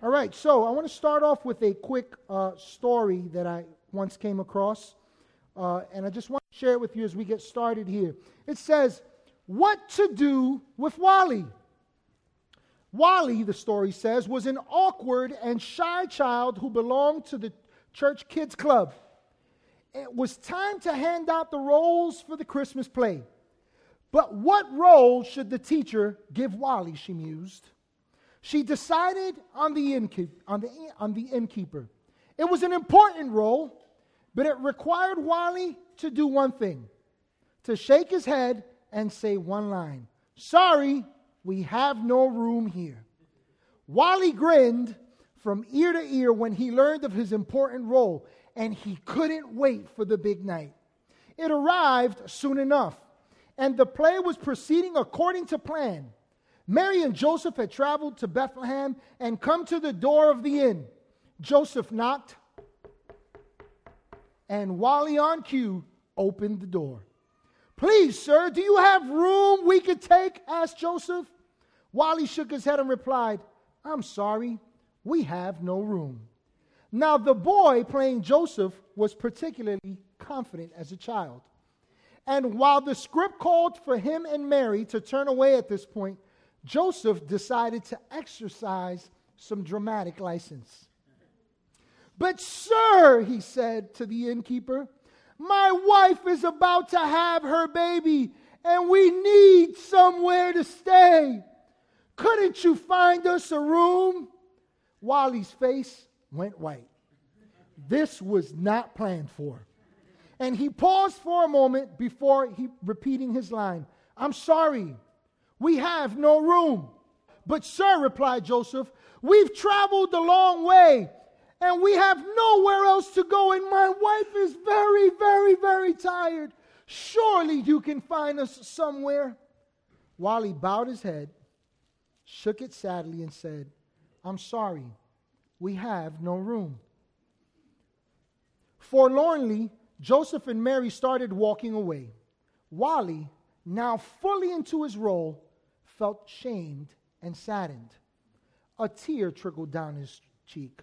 All right, so I want to start off with a quick uh, story that I once came across, uh, and I just want to share it with you as we get started here. It says, What to do with Wally? Wally, the story says, was an awkward and shy child who belonged to the church kids club. It was time to hand out the roles for the Christmas play. But what role should the teacher give Wally, she mused. She decided on the, innkeep, on, the, on the innkeeper. It was an important role, but it required Wally to do one thing to shake his head and say one line Sorry, we have no room here. Wally grinned from ear to ear when he learned of his important role, and he couldn't wait for the big night. It arrived soon enough, and the play was proceeding according to plan. Mary and Joseph had traveled to Bethlehem and come to the door of the inn. Joseph knocked, and Wally on cue opened the door. Please, sir, do you have room we could take? asked Joseph. Wally shook his head and replied, I'm sorry, we have no room. Now, the boy playing Joseph was particularly confident as a child. And while the script called for him and Mary to turn away at this point, Joseph decided to exercise some dramatic license. But, sir, he said to the innkeeper, my wife is about to have her baby and we need somewhere to stay. Couldn't you find us a room? Wally's face went white. This was not planned for. And he paused for a moment before he repeating his line. I'm sorry, we have no room. But, sir, replied Joseph, we've traveled a long way and we have nowhere else to go, and my wife is very, very, very tired. Surely you can find us somewhere. Wally bowed his head, shook it sadly, and said, I'm sorry, we have no room. Forlornly, Joseph and Mary started walking away. Wally, now fully into his role, felt shamed and saddened. A tear trickled down his cheek.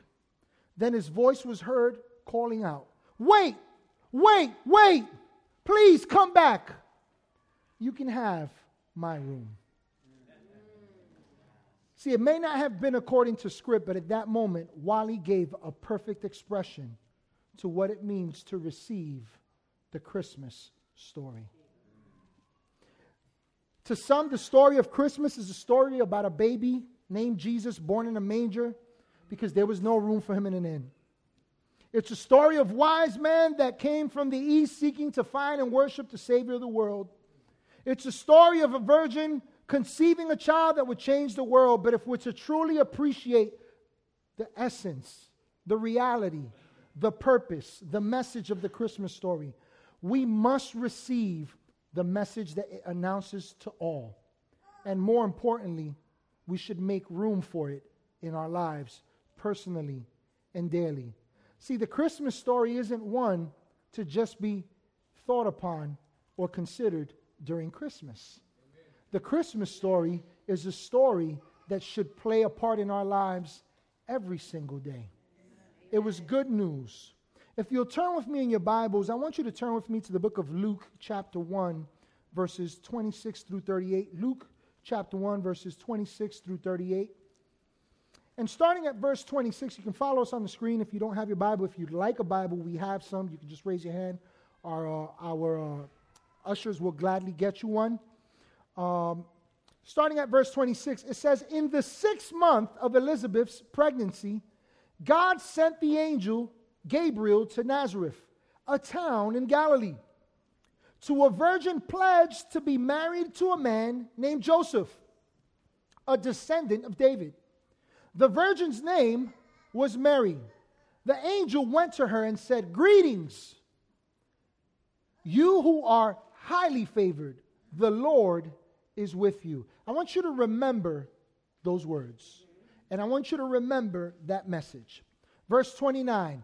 Then his voice was heard calling out, Wait, wait, wait, please come back. You can have my room. See, it may not have been according to script, but at that moment, Wally gave a perfect expression to what it means to receive the Christmas story. To some, the story of Christmas is a story about a baby named Jesus born in a manger because there was no room for him in an inn. It's a story of wise men that came from the east seeking to find and worship the Savior of the world. It's a story of a virgin conceiving a child that would change the world. But if we're to truly appreciate the essence, the reality, the purpose, the message of the Christmas story, we must receive the message that it announces to all. And more importantly, we should make room for it in our lives, personally and daily. See, the Christmas story isn't one to just be thought upon or considered during Christmas. The Christmas story is a story that should play a part in our lives every single day. It was good news. If you'll turn with me in your Bibles, I want you to turn with me to the book of Luke, chapter 1, verses 26 through 38. Luke chapter 1, verses 26 through 38. And starting at verse 26, you can follow us on the screen if you don't have your Bible. If you'd like a Bible, we have some. You can just raise your hand. Our, uh, our uh, ushers will gladly get you one. Um, starting at verse 26, it says, In the sixth month of Elizabeth's pregnancy, God sent the angel Gabriel to Nazareth, a town in Galilee to a virgin pledged to be married to a man named Joseph, a descendant of David. The virgin's name was Mary. The angel went to her and said, Greetings, you who are highly favored, the Lord is with you. I want you to remember those words. And I want you to remember that message. Verse 29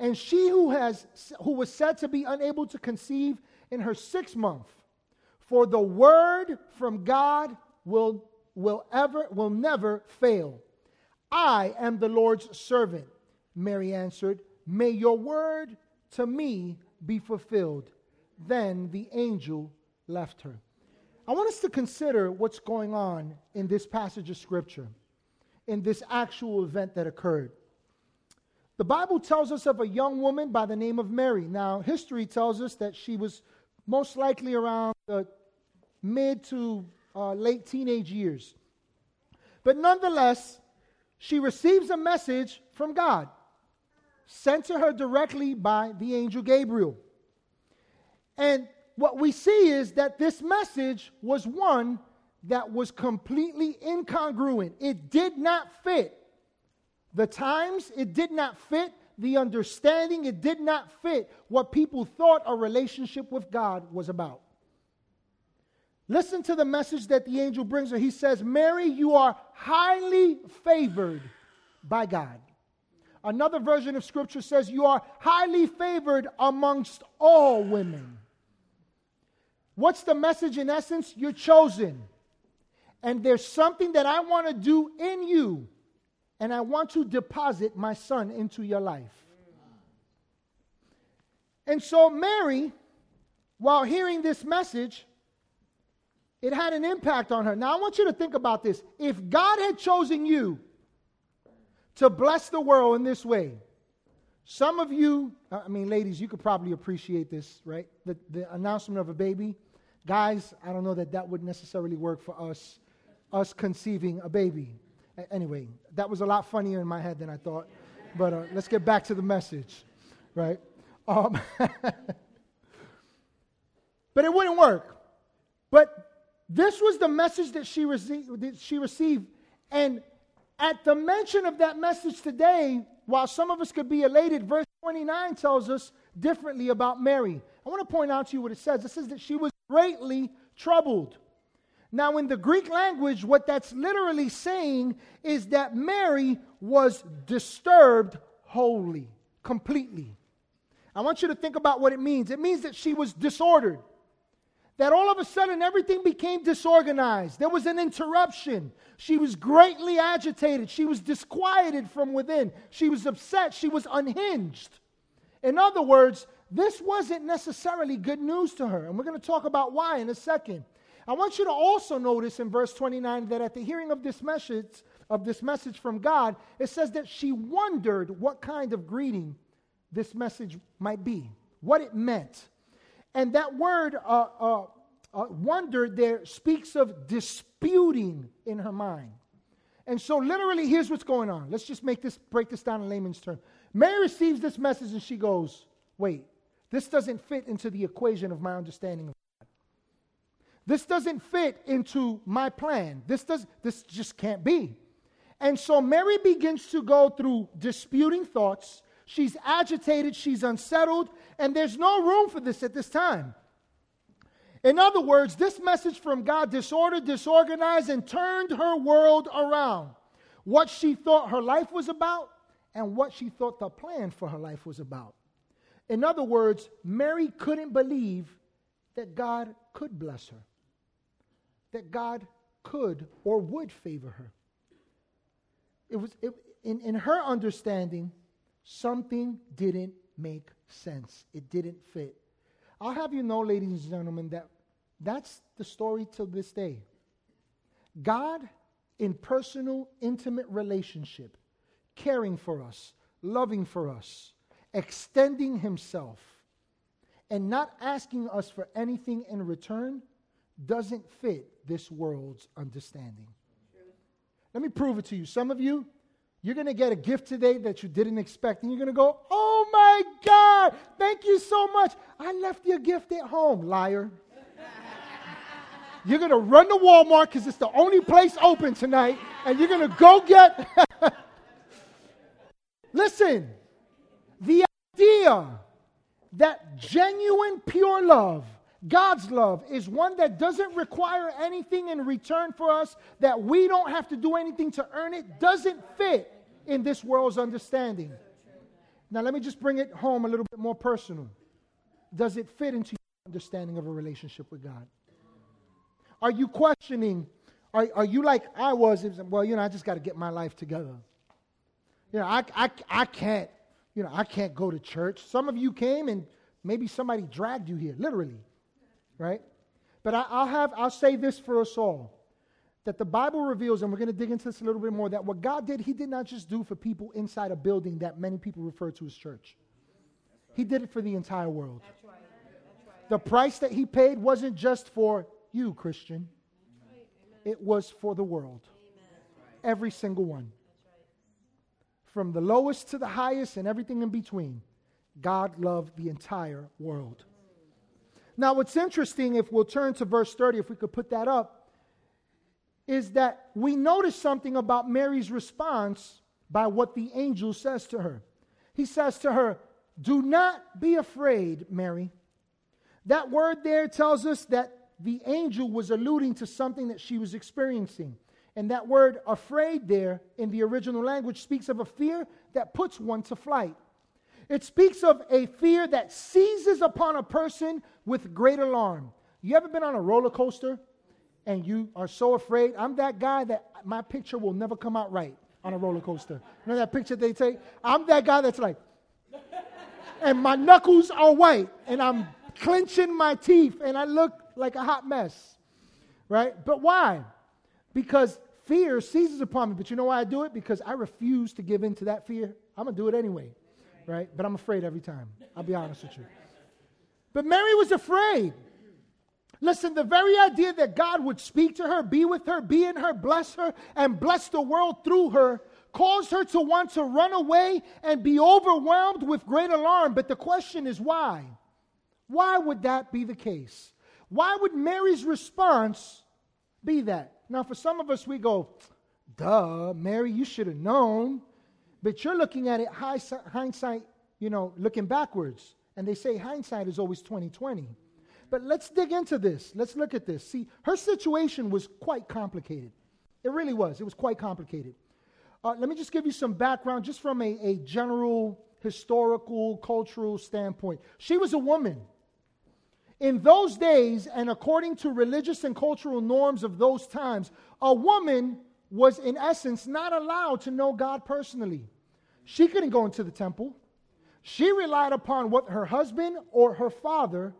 And she who, has, who was said to be unable to conceive in her sixth month, for the word from God will, will, ever, will never fail. I am the Lord's servant. Mary answered, May your word to me be fulfilled. Then the angel left her. I want us to consider what's going on in this passage of Scripture, in this actual event that occurred. The Bible tells us of a young woman by the name of Mary. Now, history tells us that she was most likely around the mid to uh, late teenage years. But nonetheless, she receives a message from God, sent to her directly by the angel Gabriel. And what we see is that this message was one that was completely incongruent. It did not fit the times, it did not fit the understanding, it did not fit what people thought a relationship with God was about. Listen to the message that the angel brings her. He says, Mary, you are highly favored by God. Another version of scripture says, You are highly favored amongst all women. What's the message in essence? You're chosen. And there's something that I want to do in you, and I want to deposit my son into your life. And so, Mary, while hearing this message, it had an impact on her. Now, I want you to think about this. If God had chosen you to bless the world in this way, some of you, uh, I mean, ladies, you could probably appreciate this, right? The, the announcement of a baby. Guys, I don't know that that would necessarily work for us, us conceiving a baby. Anyway, that was a lot funnier in my head than I thought. But uh, let's get back to the message, right? Um, but it wouldn't work. But this was the message that she, received, that she received. And at the mention of that message today, while some of us could be elated, verse 29 tells us differently about Mary. I want to point out to you what it says. It says that she was greatly troubled. Now, in the Greek language, what that's literally saying is that Mary was disturbed wholly, completely. I want you to think about what it means. It means that she was disordered that all of a sudden everything became disorganized. There was an interruption. She was greatly agitated. She was disquieted from within. She was upset. She was unhinged. In other words, this wasn't necessarily good news to her. And we're going to talk about why in a second. I want you to also notice in verse 29 that at the hearing of this message, of this message from God, it says that she wondered what kind of greeting this message might be, what it meant. And that word, uh, uh, uh, wonder, there speaks of disputing in her mind. And so, literally, here's what's going on. Let's just make this break this down in layman's terms. Mary receives this message and she goes, "Wait, this doesn't fit into the equation of my understanding of. This doesn't fit into my plan. This does. This just can't be." And so Mary begins to go through disputing thoughts She's agitated, she's unsettled, and there's no room for this at this time. In other words, this message from God disordered, disorganized, and turned her world around. What she thought her life was about and what she thought the plan for her life was about. In other words, Mary couldn't believe that God could bless her, that God could or would favor her. It was it, in, in her understanding, Something didn't make sense. It didn't fit. I'll have you know, ladies and gentlemen, that that's the story to this day. God, in personal, intimate relationship, caring for us, loving for us, extending himself, and not asking us for anything in return doesn't fit this world's understanding. Let me prove it to you. Some of you, you're going to get a gift today that you didn't expect, and you're going to go, Oh my God, thank you so much. I left your gift at home, liar. you're going to run to Walmart because it's the only place open tonight, and you're going to go get. Listen, the idea that genuine, pure love God's love is one that doesn't require anything in return for us, that we don't have to do anything to earn it, doesn't fit in this world's understanding. Now, let me just bring it home a little bit more personal. Does it fit into your understanding of a relationship with God? Are you questioning? Are, are you like I was? Well, you know, I just got to get my life together. You know, I, I, I can't, you know, I can't go to church. Some of you came and maybe somebody dragged you here, literally right? But I, will have, I'll say this for us all that the Bible reveals, and we're going to dig into this a little bit more, that what God did, He did not just do for people inside a building that many people refer to as church. He did it for the entire world. That's right. That's right. The price that He paid wasn't just for you, Christian, it was for the world. Every single one. From the lowest to the highest and everything in between, God loved the entire world. Now, what's interesting, if we'll turn to verse 30, if we could put that up, is that we notice something about Mary's response by what the angel says to her. He says to her, Do not be afraid, Mary. That word there tells us that the angel was alluding to something that she was experiencing. And that word afraid there in the original language speaks of a fear that puts one to flight. It speaks of a fear that seizes upon a person with great alarm. You ever been on a roller coaster and you are so afraid? I'm that guy that my picture will never come out right on a roller coaster. You know that picture they take? I'm that guy that's like, and my knuckles are white and I'm clenching my teeth and I look like a hot mess. Right? But why? Because fear seizes upon me. But you know why I do it? Because I refuse to give in to that fear. I'm going to do it anyway right? But I'm afraid every time. I'll be honest with you. But Mary was afraid. Listen, the very idea that God would speak to her, be with her, be in her, bless her, and bless the world through her caused her to want to run away and be overwhelmed with great alarm. But the question is why? Why would that be the case? Why would Mary's response be that? Now, for some of us, we go, duh, Mary, you should have known. But you're looking at it hindsight, you know, looking backwards. And they say hindsight is always 2020. But let's dig into this. Let's look at this. See, her situation was quite complicated. It really was. It was quite complicated. Uh, let me just give you some background, just from a, a general historical, cultural standpoint. She was a woman. In those days, and according to religious and cultural norms of those times, a woman was, in essence, not allowed to know God personally. She couldn't go into the temple. She relied upon what her husband or her father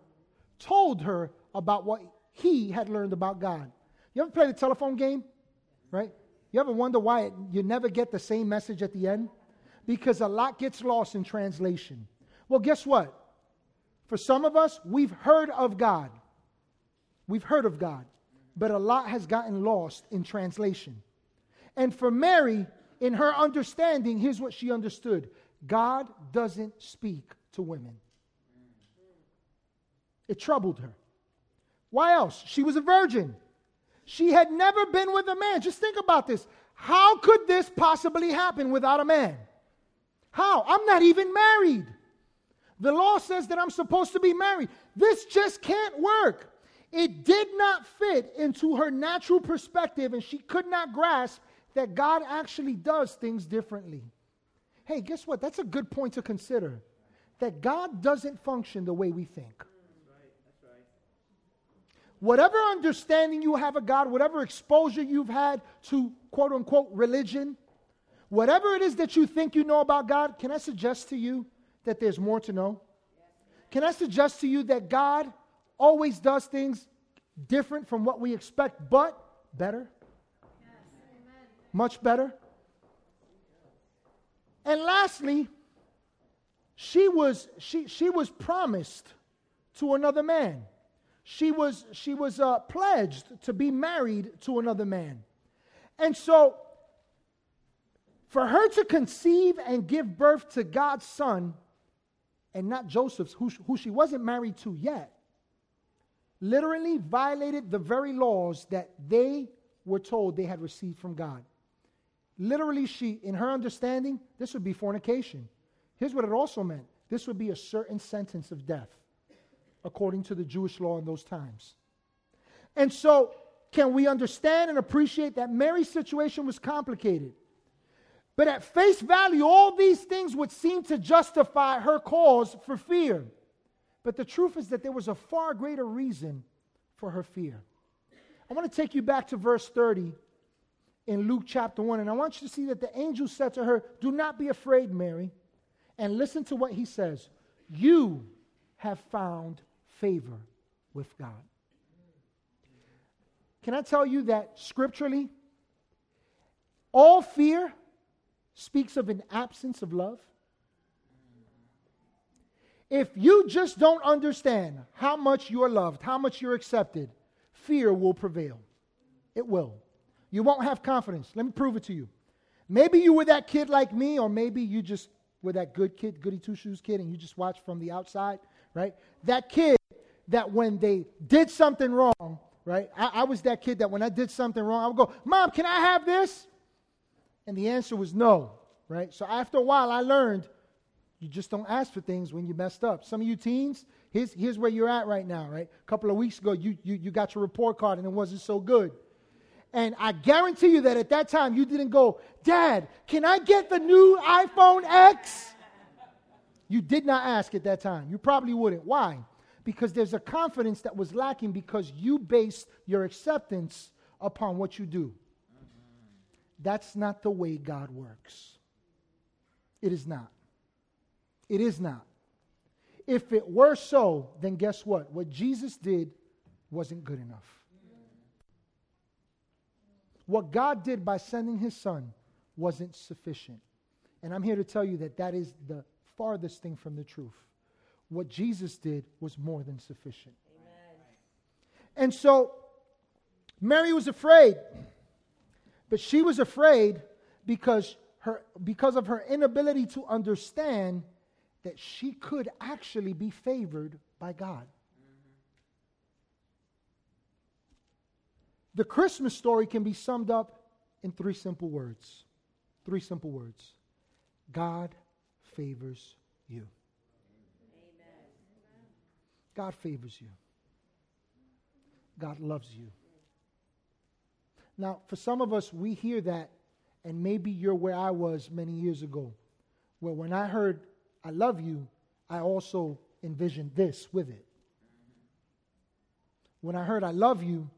told her about what he had learned about God. You ever play the telephone game? Right? You ever wonder why you never get the same message at the end? Because a lot gets lost in translation. Well, guess what? For some of us, we've heard of God. We've heard of God. But a lot has gotten lost in translation. And for Mary, in her understanding, here's what she understood God doesn't speak to women. It troubled her. Why else? She was a virgin. She had never been with a man. Just think about this. How could this possibly happen without a man? How? I'm not even married. The law says that I'm supposed to be married. This just can't work. It did not fit into her natural perspective, and she could not grasp that God actually does things differently. Hey, guess what? That's a good point to consider. That God doesn't function the way we think. Whatever understanding you have of God, whatever exposure you've had to quote unquote religion, whatever it is that you think you know about God, can I suggest to you that there's more to know? Can I suggest to you that God always does things different from what we expect, but better? Much better? And lastly, she was, she, she was promised to another man. She was, she was uh, pledged to be married to another man. And so, for her to conceive and give birth to God's son, and not Joseph's, who, who she wasn't married to yet, literally violated the very laws that they were told they had received from God. Literally, she, in her understanding, this would be fornication. Here's what it also meant this would be a certain sentence of death, according to the Jewish law in those times. And so, can we understand and appreciate that Mary's situation was complicated? But at face value, all these things would seem to justify her cause for fear. But the truth is that there was a far greater reason for her fear. I want to take you back to verse 30 in Luke chapter 1, and I want you to see that the angel said to her, Do not be afraid, Mary. And listen to what he says You have found favor with God. Can I tell you that scripturally, all fear speaks of an absence of love? If you just don't understand how much you're loved, how much you're accepted, fear will prevail. It will. You won't have confidence. Let me prove it to you. Maybe you were that kid like me, or maybe you just were that good kid, goody two shoes kid, and you just watched from the outside, right? That kid that when they did something wrong, right? I, I was that kid that when I did something wrong, I would go, Mom, can I have this? And the answer was no, right? So after a while, I learned you just don't ask for things when you messed up. Some of you teens, here's, here's where you're at right now, right? A couple of weeks ago, you, you, you got your report card and it wasn't so good. And I guarantee you that at that time, you didn't go, Dad, can I get the new iPhone X? You did not ask at that time. You probably wouldn't. Why? Because there's a confidence that was lacking because you based your acceptance upon what you do. That's not the way God works. It is not. It is not. If it were so, then guess what? What Jesus did wasn't good enough. What God did by sending his son wasn't sufficient. And I'm here to tell you that that is the farthest thing from the truth. What Jesus did was more than sufficient. Amen. And so Mary was afraid. But she was afraid because, her, because of her inability to understand that she could actually be favored by God. The Christmas story can be summed up in three simple words. Three simple words God favors you. Amen. God favors you. God loves you. Now, for some of us, we hear that, and maybe you're where I was many years ago, where when I heard I love you, I also envisioned this with it. When I heard I love you,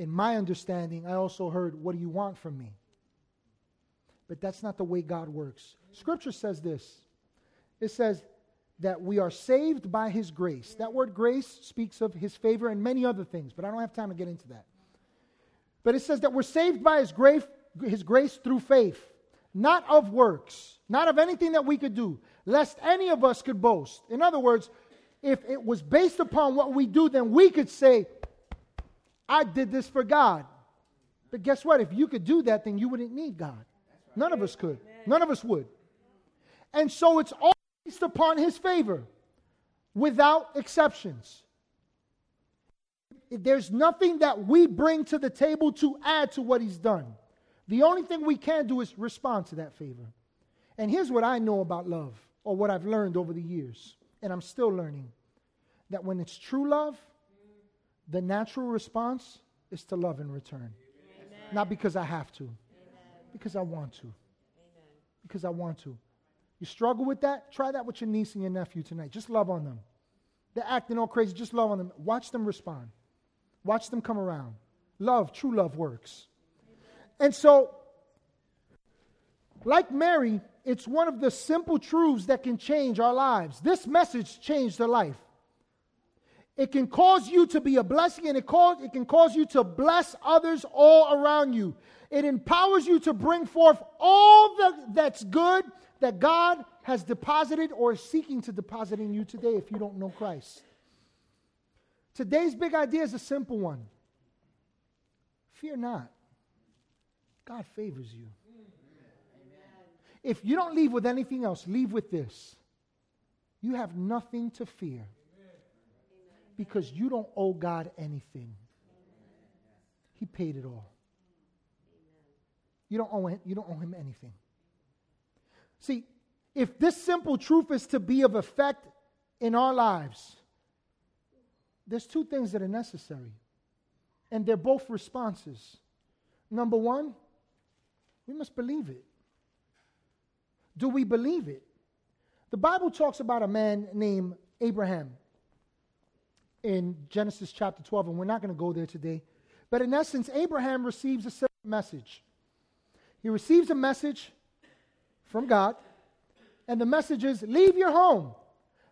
in my understanding, I also heard, What do you want from me? But that's not the way God works. Scripture says this it says that we are saved by His grace. That word grace speaks of His favor and many other things, but I don't have time to get into that. But it says that we're saved by His grace, His grace through faith, not of works, not of anything that we could do, lest any of us could boast. In other words, if it was based upon what we do, then we could say, I did this for God. But guess what? If you could do that, then you wouldn't need God. None of us could. None of us would. And so it's all based upon His favor, without exceptions. There's nothing that we bring to the table to add to what He's done. The only thing we can do is respond to that favor. And here's what I know about love or what I've learned over the years, and I'm still learning that when it's true love, the natural response is to love in return. Amen. Not because I have to, Amen. because I want to. Amen. Because I want to. You struggle with that? Try that with your niece and your nephew tonight. Just love on them. They're acting all crazy. Just love on them. Watch them respond. Watch them come around. Love, true love works. And so, like Mary, it's one of the simple truths that can change our lives. This message changed her life. It can cause you to be a blessing and it, cause, it can cause you to bless others all around you. It empowers you to bring forth all the, that's good that God has deposited or is seeking to deposit in you today if you don't know Christ. Today's big idea is a simple one fear not. God favors you. If you don't leave with anything else, leave with this. You have nothing to fear because you don't owe God anything. He paid it all. You don't owe him, you don't owe him anything. See, if this simple truth is to be of effect in our lives, there's two things that are necessary. And they're both responses. Number one, we must believe it. Do we believe it? The Bible talks about a man named Abraham in Genesis chapter 12, and we're not going to go there today. But in essence, Abraham receives a message. He receives a message from God, and the message is leave your home,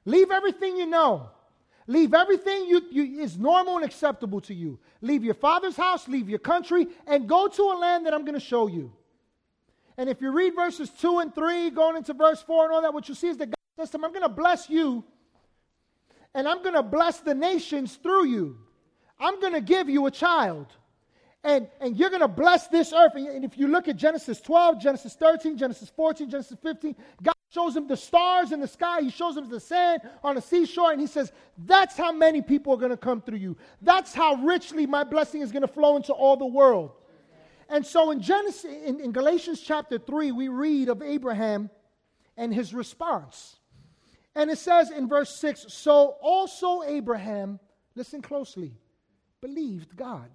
leave everything you know, leave everything you, you, is normal and acceptable to you. Leave your father's house, leave your country, and go to a land that I'm going to show you. And if you read verses 2 and 3, going into verse 4 and all that, what you see is that God says to him, I'm going to bless you, and I'm going to bless the nations through you. I'm going to give you a child and, and you're going to bless this earth. And, if you look at Genesis 12, Genesis 13, Genesis 14, Genesis 15, God shows him the stars in the sky. He shows him the sand on the seashore. And he says, That's how many people are going to come through you. That's how richly my blessing is going to flow into all the world. And so in Genesis, in, in Galatians chapter 3, we read of Abraham and his response. And it says in verse 6 So also Abraham, listen closely, believed God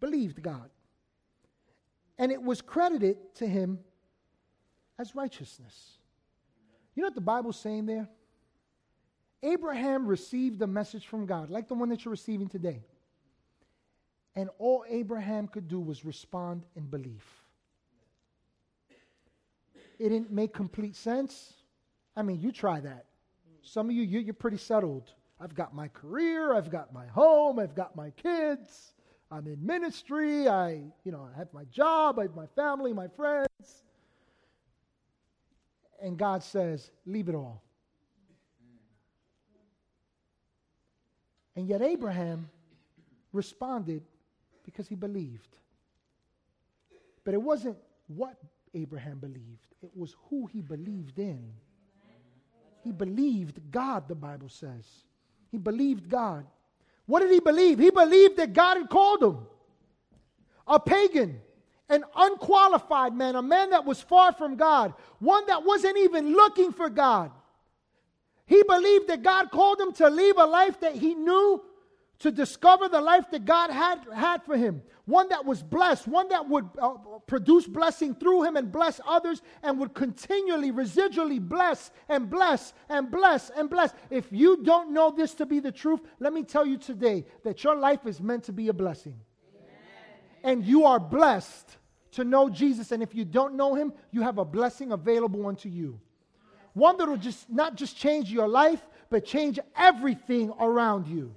believed God. And it was credited to him as righteousness. You know what the Bible's saying there? Abraham received a message from God, like the one that you're receiving today. And all Abraham could do was respond in belief. It didn't make complete sense. I mean, you try that. Some of you, you're pretty settled. I've got my career, I've got my home, I've got my kids. I'm in ministry. I, you know, I have my job. I have my family, my friends. And God says, leave it all. And yet Abraham responded because he believed. But it wasn't what Abraham believed, it was who he believed in. He believed God, the Bible says. He believed God. What did he believe? He believed that God had called him. A pagan, an unqualified man, a man that was far from God, one that wasn't even looking for God. He believed that God called him to leave a life that he knew to discover the life that God had, had for him. One that was blessed, one that would uh, produce blessing through him and bless others and would continually, residually bless and bless and bless and bless. If you don't know this to be the truth, let me tell you today that your life is meant to be a blessing. Amen. And you are blessed to know Jesus. And if you don't know him, you have a blessing available unto you. One that will just not just change your life, but change everything around you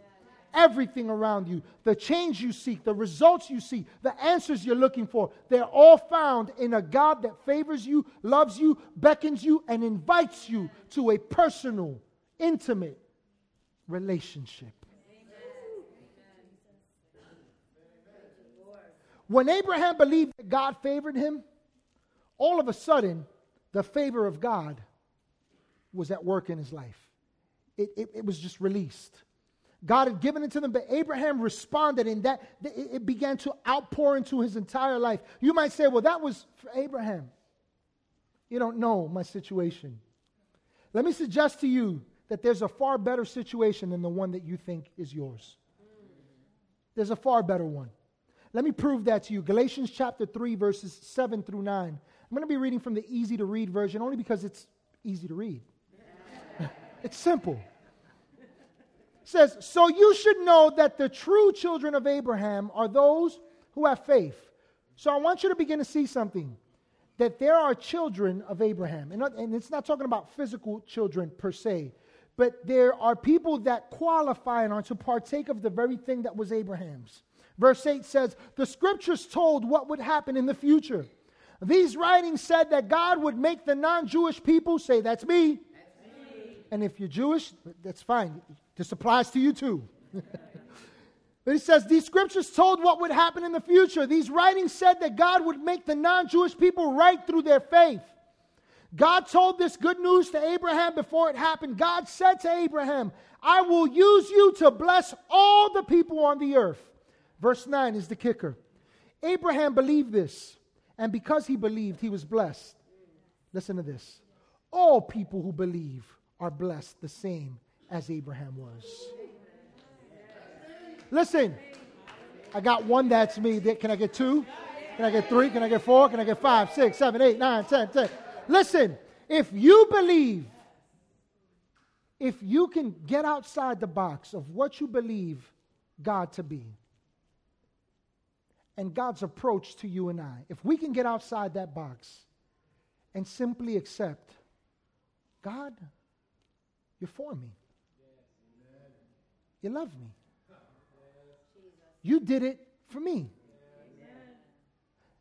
everything around you. The change you seek, the results you seek, the answers you're looking for, they're all found in a God that favors you, loves you, beckons you, and invites you to a personal, intimate relationship. When Abraham believed that God favored him, all of a sudden, the favor of God was at work in his life. It, it, it was just released. God had given it to them, but Abraham responded, and that it began to outpour into his entire life. You might say, well, that was for Abraham. You don't know my situation. Let me suggest to you that there's a far better situation than the one that you think is yours. There's a far better one. Let me prove that to you. Galatians chapter 3, verses 7 through 9. I'm going to be reading from the easy to read version only because it's easy to read. it's simple says, So you should know that the true children of Abraham are those who have faith. So I want you to begin to see something that there are children of Abraham. And, and it's not talking about physical children per se, but there are people that qualify and are to partake of the very thing that was Abraham's. Verse 8 says, The scriptures told what would happen in the future. These writings said that God would make the non Jewish people say, That's me. That's me. And if you're Jewish, that's fine. This applies to you too. but he says, These scriptures told what would happen in the future. These writings said that God would make the non Jewish people right through their faith. God told this good news to Abraham before it happened. God said to Abraham, I will use you to bless all the people on the earth. Verse 9 is the kicker. Abraham believed this, and because he believed, he was blessed. Listen to this. All people who believe are blessed the same as Abraham was. Listen, I got one that's me. Can I get two? Can I get three? Can I get four? Can I get five, six, seven, eight, nine, ten, ten? Listen, if you believe, if you can get outside the box of what you believe God to be, and God's approach to you and I, if we can get outside that box and simply accept, God, you're for me. You love me. You did it for me.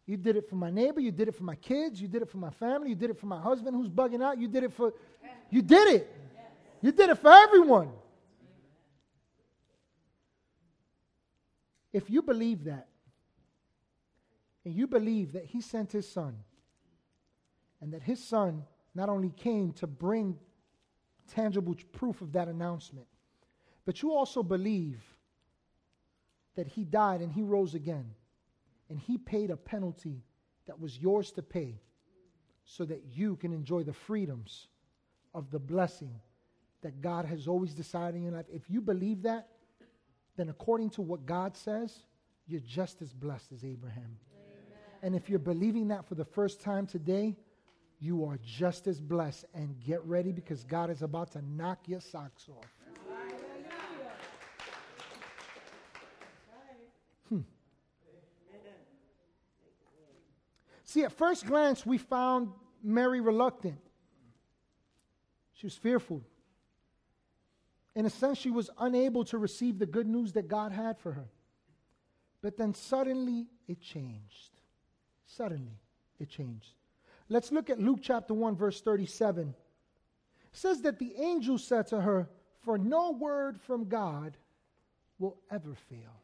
You did it for my neighbor. You did it for my kids. You did it for my family. You did it for my husband who's bugging out. You did it for, you did it. You did it for everyone. If you believe that, and you believe that he sent his son, and that his son not only came to bring tangible proof of that announcement, but you also believe that he died and he rose again, and he paid a penalty that was yours to pay so that you can enjoy the freedoms of the blessing that God has always decided in your life. If you believe that, then according to what God says, you're just as blessed as Abraham. And if you're believing that for the first time today, you are just as blessed. And get ready because God is about to knock your socks off. See, at first glance, we found Mary reluctant. She was fearful. In a sense, she was unable to receive the good news that God had for her. But then suddenly it changed. Suddenly, it changed. Let's look at Luke chapter 1, verse 37. It says that the angel said to her, For no word from God will ever fail.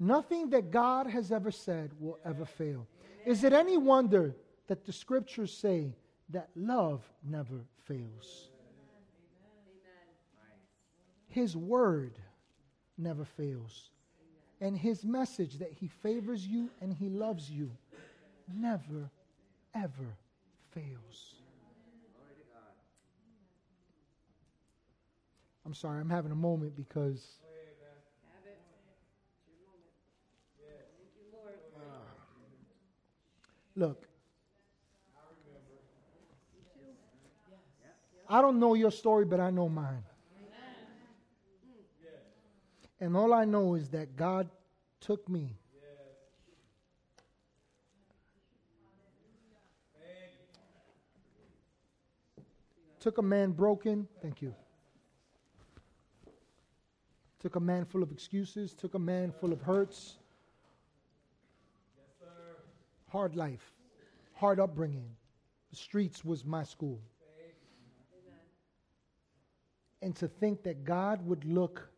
Nothing that God has ever said will ever fail. Is it any wonder that the scriptures say that love never fails? His word never fails. And his message that he favors you and he loves you never, ever fails. I'm sorry, I'm having a moment because. Look, I don't know your story, but I know mine. And all I know is that God took me. Took a man broken, thank you. Took a man full of excuses, took a man full of hurts. Hard life, hard upbringing. The streets was my school. And to think that God would look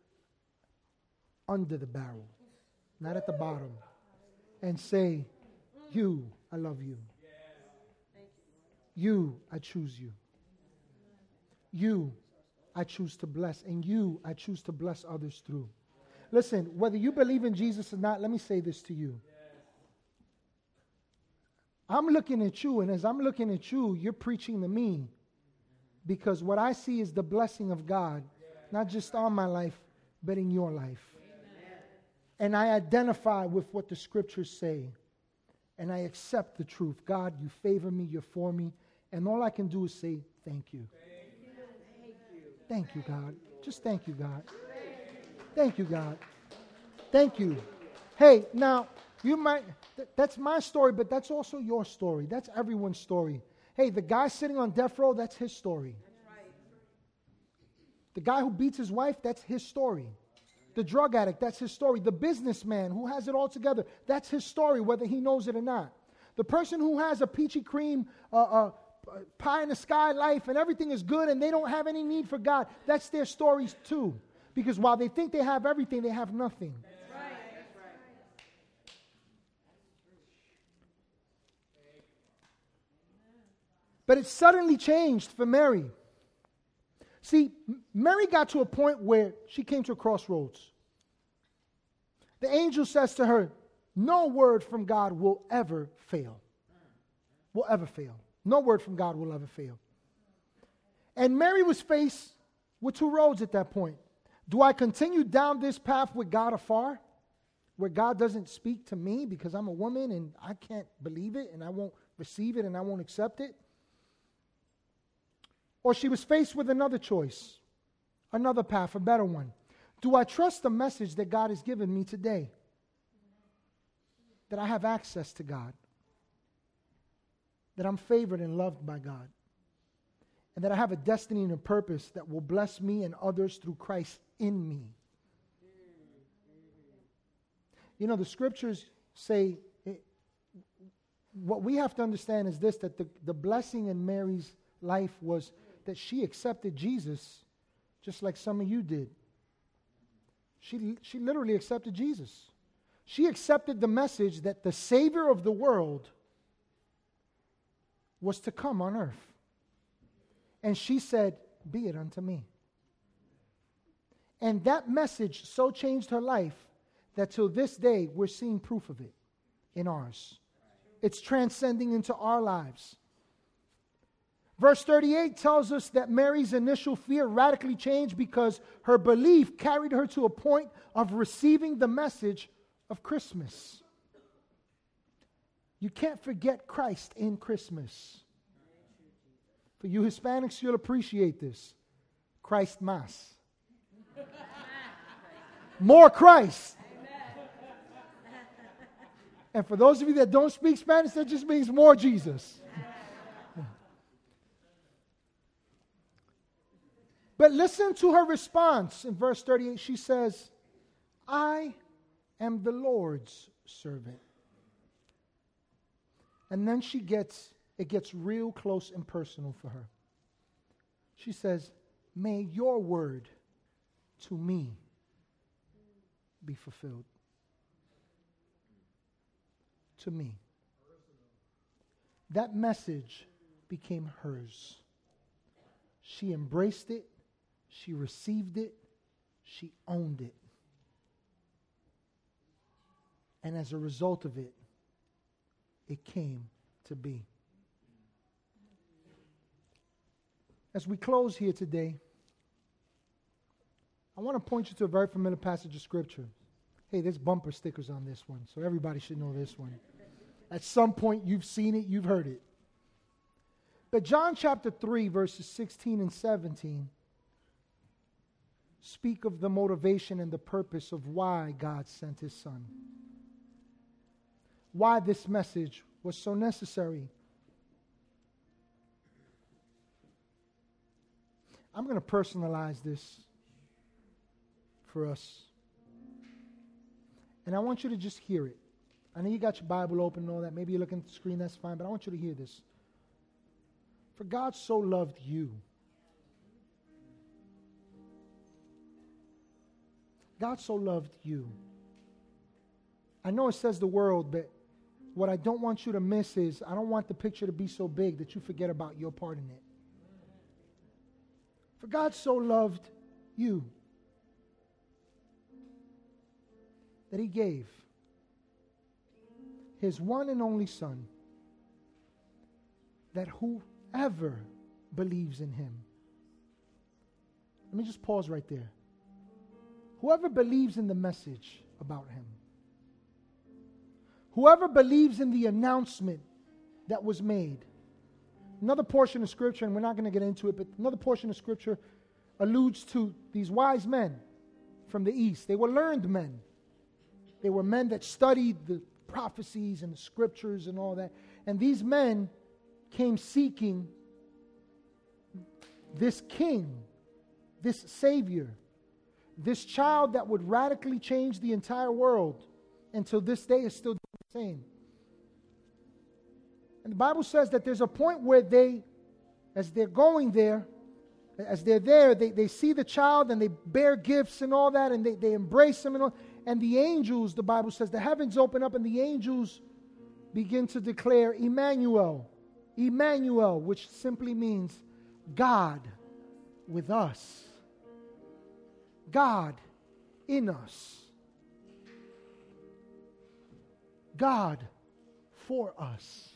under the barrel, not at the bottom, and say, You, I love you. You, I choose you. You, I choose to bless. And you, I choose to bless others through. Listen, whether you believe in Jesus or not, let me say this to you. I'm looking at you, and as I'm looking at you, you're preaching to me because what I see is the blessing of God, not just on my life, but in your life and I identify with what the scriptures say. And I accept the truth. God, you favor me, you're for me. And all I can do is say, Thank you. Thank you, God. Just thank you, God. Thank you, God. Thank you. Hey, now, you might, th- that's my story, but that's also your story. That's everyone's story. Hey, the guy sitting on death row, that's his story. The guy who beats his wife, that's his story. The drug addict, that's his story. The businessman who has it all together, that's his story, whether he knows it or not. The person who has a peachy cream, uh, uh, pie in the sky life and everything is good and they don't have any need for God, that's their stories too. Because while they think they have everything, they have nothing. But it suddenly changed for Mary. See, Mary got to a point where she came to a crossroads. The angel says to her, No word from God will ever fail. Will ever fail. No word from God will ever fail. And Mary was faced with two roads at that point. Do I continue down this path with God afar, where God doesn't speak to me because I'm a woman and I can't believe it and I won't receive it and I won't accept it? Or she was faced with another choice, another path, a better one. Do I trust the message that God has given me today? That I have access to God, that I'm favored and loved by God, and that I have a destiny and a purpose that will bless me and others through Christ in me. You know, the scriptures say it, eh, what we have to understand is this that the, the blessing in Mary's life was that she accepted Jesus just like some of you did. She, she literally accepted Jesus. She accepted the message that the Savior of the world was to come on earth. And she said, Be it unto me. And that message so changed her life that till this day we're seeing proof of it in ours. It's transcending into our lives. Verse 38 tells us that Mary's initial fear radically changed because her belief carried her to a point of receiving the message of Christmas. You can't forget Christ in Christmas. For you Hispanics, you'll appreciate this. Christ Mass. More Christ. And for those of you that don't speak Spanish, that just means more Jesus. But listen to her response in verse 38. She says, I am the Lord's servant. And then she gets, it gets real close and personal for her. She says, May your word to me be fulfilled. To me. That message became hers. She embraced it she received it, she owned it. And as a result of it, it came to be. As we close here today, I want to point you to a very familiar passage of Scripture. Hey, there's bumper stickers on this one, so everybody should know this one. At some point, you've seen it, you've heard it. But John chapter 3, verses 16 and 17 speak of the motivation and the purpose of why God sent his son. Why this message was so necessary. I'm going to personalize this for us. And I want you to just hear it. I know you got your Bible open and all that. Maybe you're looking at the screen, that's fine, but I want you to hear this. For God so loved you God so loved you. I know it says the world, but what I don't want you to miss is I don't want the picture to be so big that you forget about your part in it. For God so loved you that he gave his one and only Son, that whoever believes in him. Let me just pause right there. Whoever believes in the message about him, whoever believes in the announcement that was made. Another portion of scripture, and we're not going to get into it, but another portion of scripture alludes to these wise men from the east. They were learned men. They were men that studied the prophecies and the scriptures and all that. And these men came seeking this king, this savior, this child that would radically change the entire world until this day is still the same. And the Bible says that there's a point where they, as they're going there, as they're there, they, they see the child and they bear gifts and all that, and they, they embrace him and all. And the angels, the Bible says, the heavens open up and the angels begin to declare Emmanuel, Emmanuel, which simply means God with us, God in us, God for us.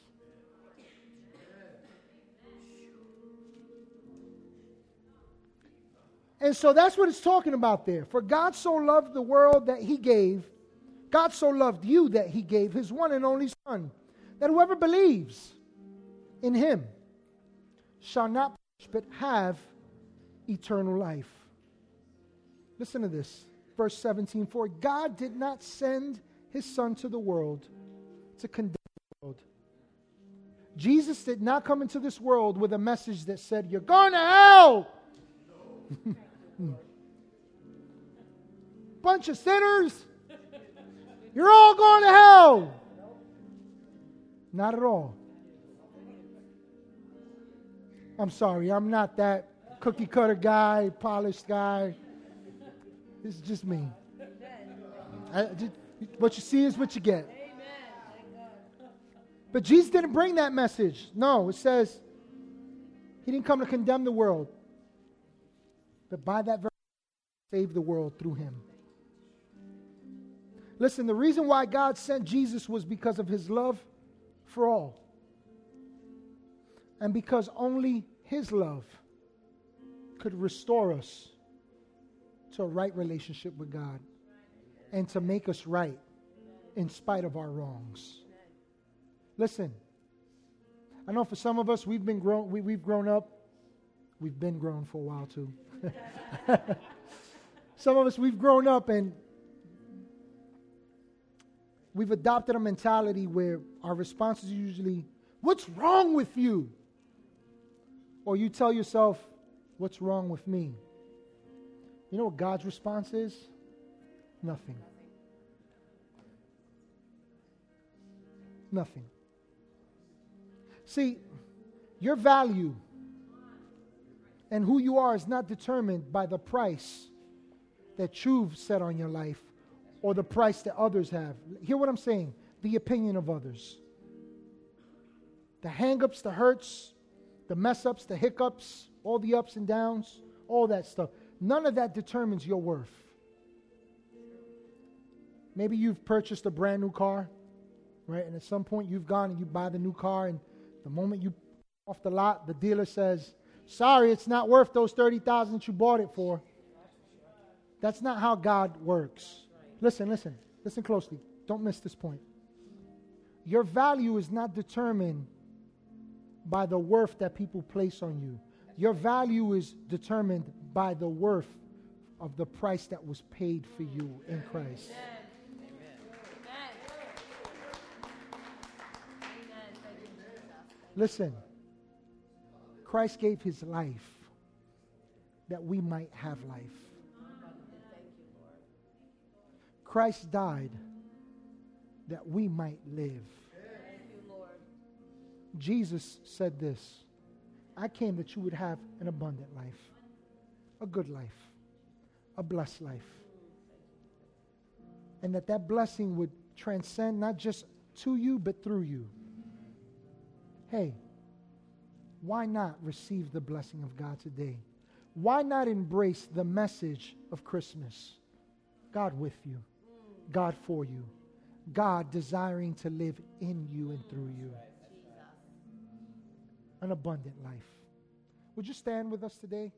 And so that's what it's talking about there. For God so loved the world that he gave, God so loved you that he gave his one and only Son, that whoever believes in him shall not perish but have eternal life. Listen to this. Verse 17 For God did not send his Son to the world to condemn the world. Jesus did not come into this world with a message that said, You're going to hell. Bunch of sinners. You're all going to hell. Not at all. I'm sorry, I'm not that cookie cutter guy, polished guy. This is just me. I, just, what you see is what you get. But Jesus didn't bring that message. No, it says he didn't come to condemn the world, but by that verse, save the world through him. Listen, the reason why God sent Jesus was because of his love for all. And because only his love could restore us to a right relationship with God and to make us right in spite of our wrongs. Listen, I know for some of us, we've been grown, we, we've grown up. We've been grown for a while too. some of us, we've grown up and we've adopted a mentality where our response is usually, What's wrong with you? Or you tell yourself, What's wrong with me? You know what God's response is? Nothing. Nothing. See, your value and who you are is not determined by the price that you've set on your life or the price that others have. Hear what I'm saying? The opinion of others. The hangups, the hurts, the mess ups, the hiccups, all the ups and downs, all that stuff. None of that determines your worth. Maybe you've purchased a brand new car, right? And at some point you've gone and you buy the new car, and the moment you off the lot, the dealer says, Sorry, it's not worth those 30000 that you bought it for. That's not how God works. Listen, listen, listen closely. Don't miss this point. Your value is not determined by the worth that people place on you. Your value is determined by the worth of the price that was paid for you in Christ. Listen, Christ gave his life that we might have life. Christ died that we might live. Jesus said this I came that you would have an abundant life, a good life, a blessed life. And that that blessing would transcend not just to you, but through you. Hey, why not receive the blessing of God today? Why not embrace the message of Christmas? God with you, God for you, God desiring to live in you and through you. An abundant life. Would you stand with us today?